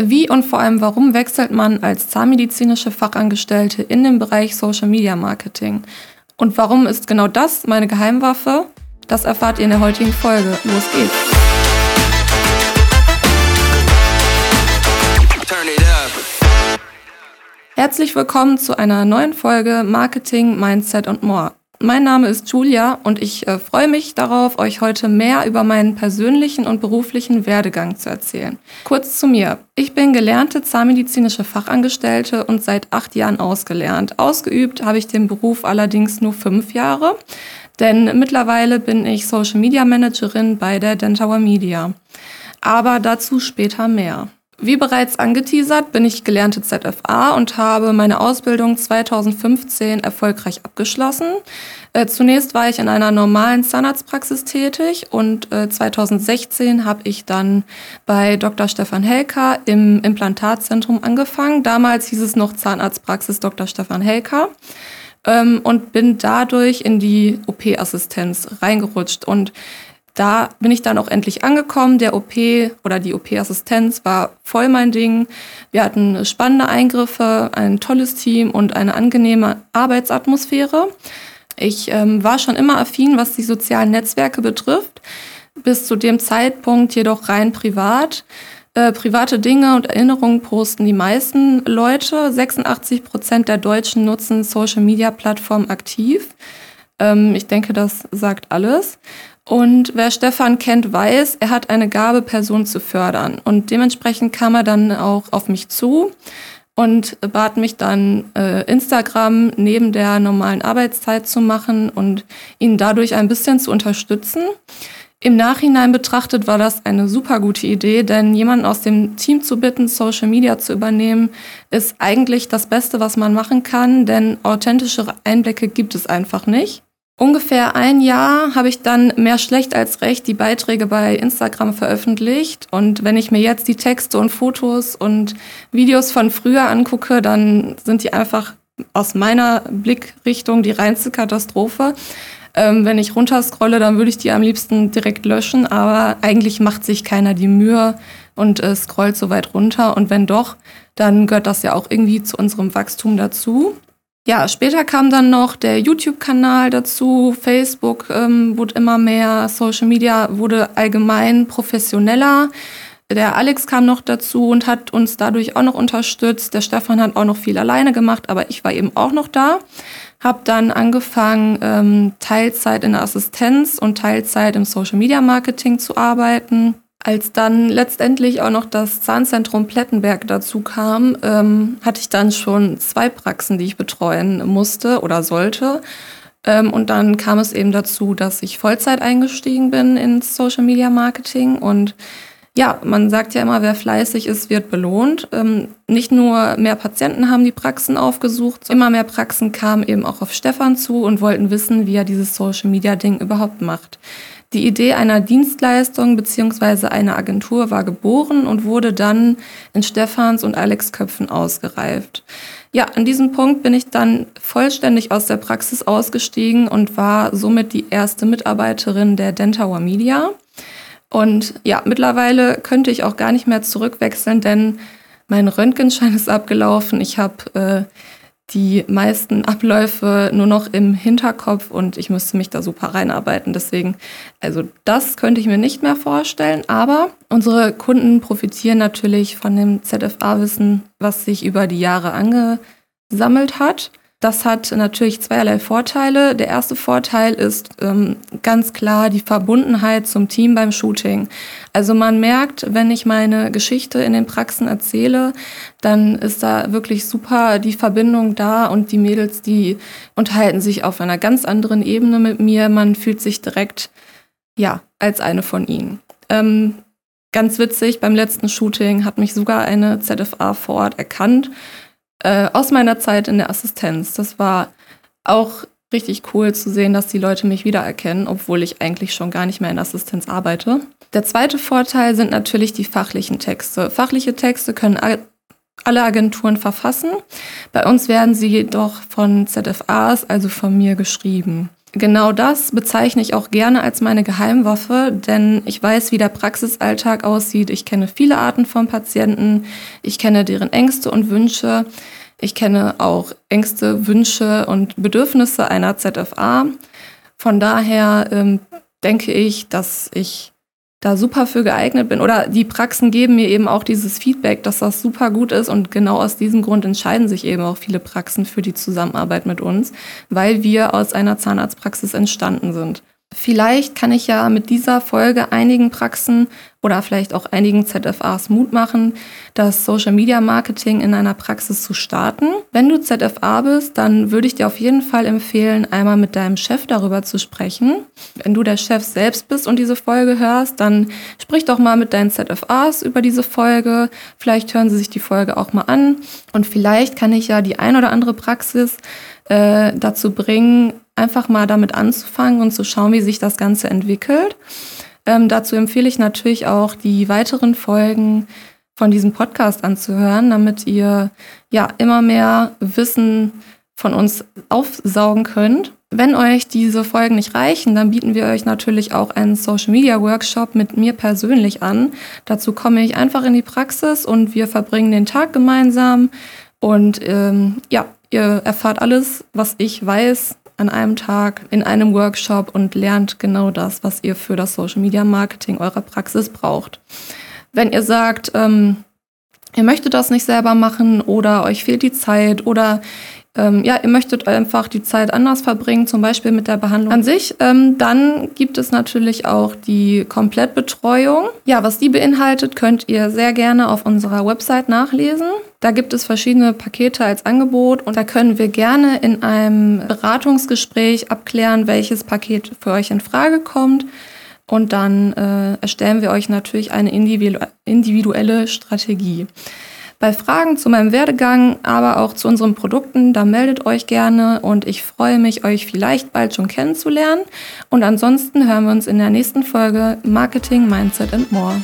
Wie und vor allem warum wechselt man als zahnmedizinische Fachangestellte in den Bereich Social Media Marketing? Und warum ist genau das meine Geheimwaffe? Das erfahrt ihr in der heutigen Folge. Los geht's! Herzlich willkommen zu einer neuen Folge Marketing, Mindset und More. Mein Name ist Julia und ich äh, freue mich darauf, euch heute mehr über meinen persönlichen und beruflichen Werdegang zu erzählen. Kurz zu mir. Ich bin gelernte zahnmedizinische Fachangestellte und seit acht Jahren ausgelernt. Ausgeübt habe ich den Beruf allerdings nur fünf Jahre, denn mittlerweile bin ich Social Media Managerin bei der Dentauer Media. Aber dazu später mehr. Wie bereits angeteasert, bin ich gelernte ZFA und habe meine Ausbildung 2015 erfolgreich abgeschlossen. Äh, zunächst war ich in einer normalen Zahnarztpraxis tätig und äh, 2016 habe ich dann bei Dr. Stefan Helker im Implantatzentrum angefangen. Damals hieß es noch Zahnarztpraxis Dr. Stefan Helker ähm, und bin dadurch in die OP-Assistenz reingerutscht und da bin ich dann auch endlich angekommen. Der OP oder die OP-Assistenz war voll mein Ding. Wir hatten spannende Eingriffe, ein tolles Team und eine angenehme Arbeitsatmosphäre. Ich ähm, war schon immer affin, was die sozialen Netzwerke betrifft, bis zu dem Zeitpunkt jedoch rein privat. Äh, private Dinge und Erinnerungen posten die meisten Leute. 86 Prozent der Deutschen nutzen Social-Media-Plattformen aktiv. Ähm, ich denke, das sagt alles. Und wer Stefan kennt, weiß, er hat eine Gabe, Personen zu fördern. Und dementsprechend kam er dann auch auf mich zu und bat mich dann, äh, Instagram neben der normalen Arbeitszeit zu machen und ihn dadurch ein bisschen zu unterstützen. Im Nachhinein betrachtet war das eine super gute Idee, denn jemanden aus dem Team zu bitten, Social Media zu übernehmen, ist eigentlich das Beste, was man machen kann, denn authentischere Einblicke gibt es einfach nicht. Ungefähr ein Jahr habe ich dann mehr schlecht als recht die Beiträge bei Instagram veröffentlicht. Und wenn ich mir jetzt die Texte und Fotos und Videos von früher angucke, dann sind die einfach aus meiner Blickrichtung die reinste Katastrophe. Ähm, wenn ich runterscrolle, dann würde ich die am liebsten direkt löschen, aber eigentlich macht sich keiner die Mühe und äh, scrollt so weit runter. Und wenn doch, dann gehört das ja auch irgendwie zu unserem Wachstum dazu. Ja, später kam dann noch der YouTube-Kanal dazu, Facebook ähm, wurde immer mehr, Social Media wurde allgemein professioneller. Der Alex kam noch dazu und hat uns dadurch auch noch unterstützt. Der Stefan hat auch noch viel alleine gemacht, aber ich war eben auch noch da. Hab dann angefangen, ähm, Teilzeit in der Assistenz und Teilzeit im Social Media Marketing zu arbeiten. Als dann letztendlich auch noch das Zahnzentrum Plettenberg dazu kam, ähm, hatte ich dann schon zwei Praxen, die ich betreuen musste oder sollte. Ähm, und dann kam es eben dazu, dass ich Vollzeit eingestiegen bin ins Social Media Marketing. Und ja, man sagt ja immer, wer fleißig ist, wird belohnt. Ähm, nicht nur mehr Patienten haben die Praxen aufgesucht, immer mehr Praxen kamen eben auch auf Stefan zu und wollten wissen, wie er dieses Social Media Ding überhaupt macht. Die Idee einer Dienstleistung beziehungsweise einer Agentur war geboren und wurde dann in Stefans und Alex Köpfen ausgereift. Ja, an diesem Punkt bin ich dann vollständig aus der Praxis ausgestiegen und war somit die erste Mitarbeiterin der Dentauer Media. Und ja, mittlerweile könnte ich auch gar nicht mehr zurückwechseln, denn mein Röntgenschein ist abgelaufen. Ich habe äh, die meisten Abläufe nur noch im Hinterkopf und ich müsste mich da super reinarbeiten. Deswegen, also das könnte ich mir nicht mehr vorstellen. Aber unsere Kunden profitieren natürlich von dem ZFA-Wissen, was sich über die Jahre angesammelt hat. Das hat natürlich zweierlei Vorteile. Der erste Vorteil ist ähm, ganz klar die Verbundenheit zum Team beim Shooting. Also man merkt, wenn ich meine Geschichte in den Praxen erzähle, dann ist da wirklich super die Verbindung da und die Mädels, die unterhalten sich auf einer ganz anderen Ebene mit mir. Man fühlt sich direkt, ja, als eine von ihnen. Ähm, ganz witzig, beim letzten Shooting hat mich sogar eine ZFA vor Ort erkannt äh, aus meiner Zeit in der Assistenz. Das war auch richtig cool zu sehen, dass die Leute mich wiedererkennen, obwohl ich eigentlich schon gar nicht mehr in Assistenz arbeite. Der zweite Vorteil sind natürlich die fachlichen Texte. Fachliche Texte können alle Agenturen verfassen. Bei uns werden sie jedoch von ZFAs, also von mir, geschrieben. Genau das bezeichne ich auch gerne als meine Geheimwaffe, denn ich weiß, wie der Praxisalltag aussieht. Ich kenne viele Arten von Patienten, ich kenne deren Ängste und Wünsche. Ich kenne auch Ängste, Wünsche und Bedürfnisse einer ZFA. Von daher ähm, denke ich, dass ich da super für geeignet bin. Oder die Praxen geben mir eben auch dieses Feedback, dass das super gut ist. Und genau aus diesem Grund entscheiden sich eben auch viele Praxen für die Zusammenarbeit mit uns, weil wir aus einer Zahnarztpraxis entstanden sind. Vielleicht kann ich ja mit dieser Folge einigen Praxen oder vielleicht auch einigen ZFAs Mut machen, das Social Media Marketing in einer Praxis zu starten. Wenn du ZFA bist, dann würde ich dir auf jeden Fall empfehlen, einmal mit deinem Chef darüber zu sprechen. Wenn du der Chef selbst bist und diese Folge hörst, dann sprich doch mal mit deinen ZFAs über diese Folge. Vielleicht hören sie sich die Folge auch mal an und vielleicht kann ich ja die ein oder andere Praxis äh, dazu bringen, einfach mal damit anzufangen und zu schauen, wie sich das Ganze entwickelt. Ähm, dazu empfehle ich natürlich auch die weiteren Folgen von diesem Podcast anzuhören, damit ihr ja immer mehr Wissen von uns aufsaugen könnt. Wenn euch diese Folgen nicht reichen, dann bieten wir euch natürlich auch einen Social Media Workshop mit mir persönlich an. Dazu komme ich einfach in die Praxis und wir verbringen den Tag gemeinsam. Und ähm, ja, ihr erfahrt alles, was ich weiß an einem Tag in einem Workshop und lernt genau das, was ihr für das Social Media Marketing eurer Praxis braucht. Wenn ihr sagt, ähm, ihr möchtet das nicht selber machen oder euch fehlt die Zeit oder ähm, ja, ihr möchtet einfach die Zeit anders verbringen, zum Beispiel mit der Behandlung an sich, ähm, dann gibt es natürlich auch die Komplettbetreuung. Ja, was die beinhaltet, könnt ihr sehr gerne auf unserer Website nachlesen. Da gibt es verschiedene Pakete als Angebot und da können wir gerne in einem Beratungsgespräch abklären, welches Paket für euch in Frage kommt. Und dann äh, erstellen wir euch natürlich eine individuelle Strategie. Bei Fragen zu meinem Werdegang, aber auch zu unseren Produkten, da meldet euch gerne und ich freue mich, euch vielleicht bald schon kennenzulernen. Und ansonsten hören wir uns in der nächsten Folge Marketing, Mindset and More.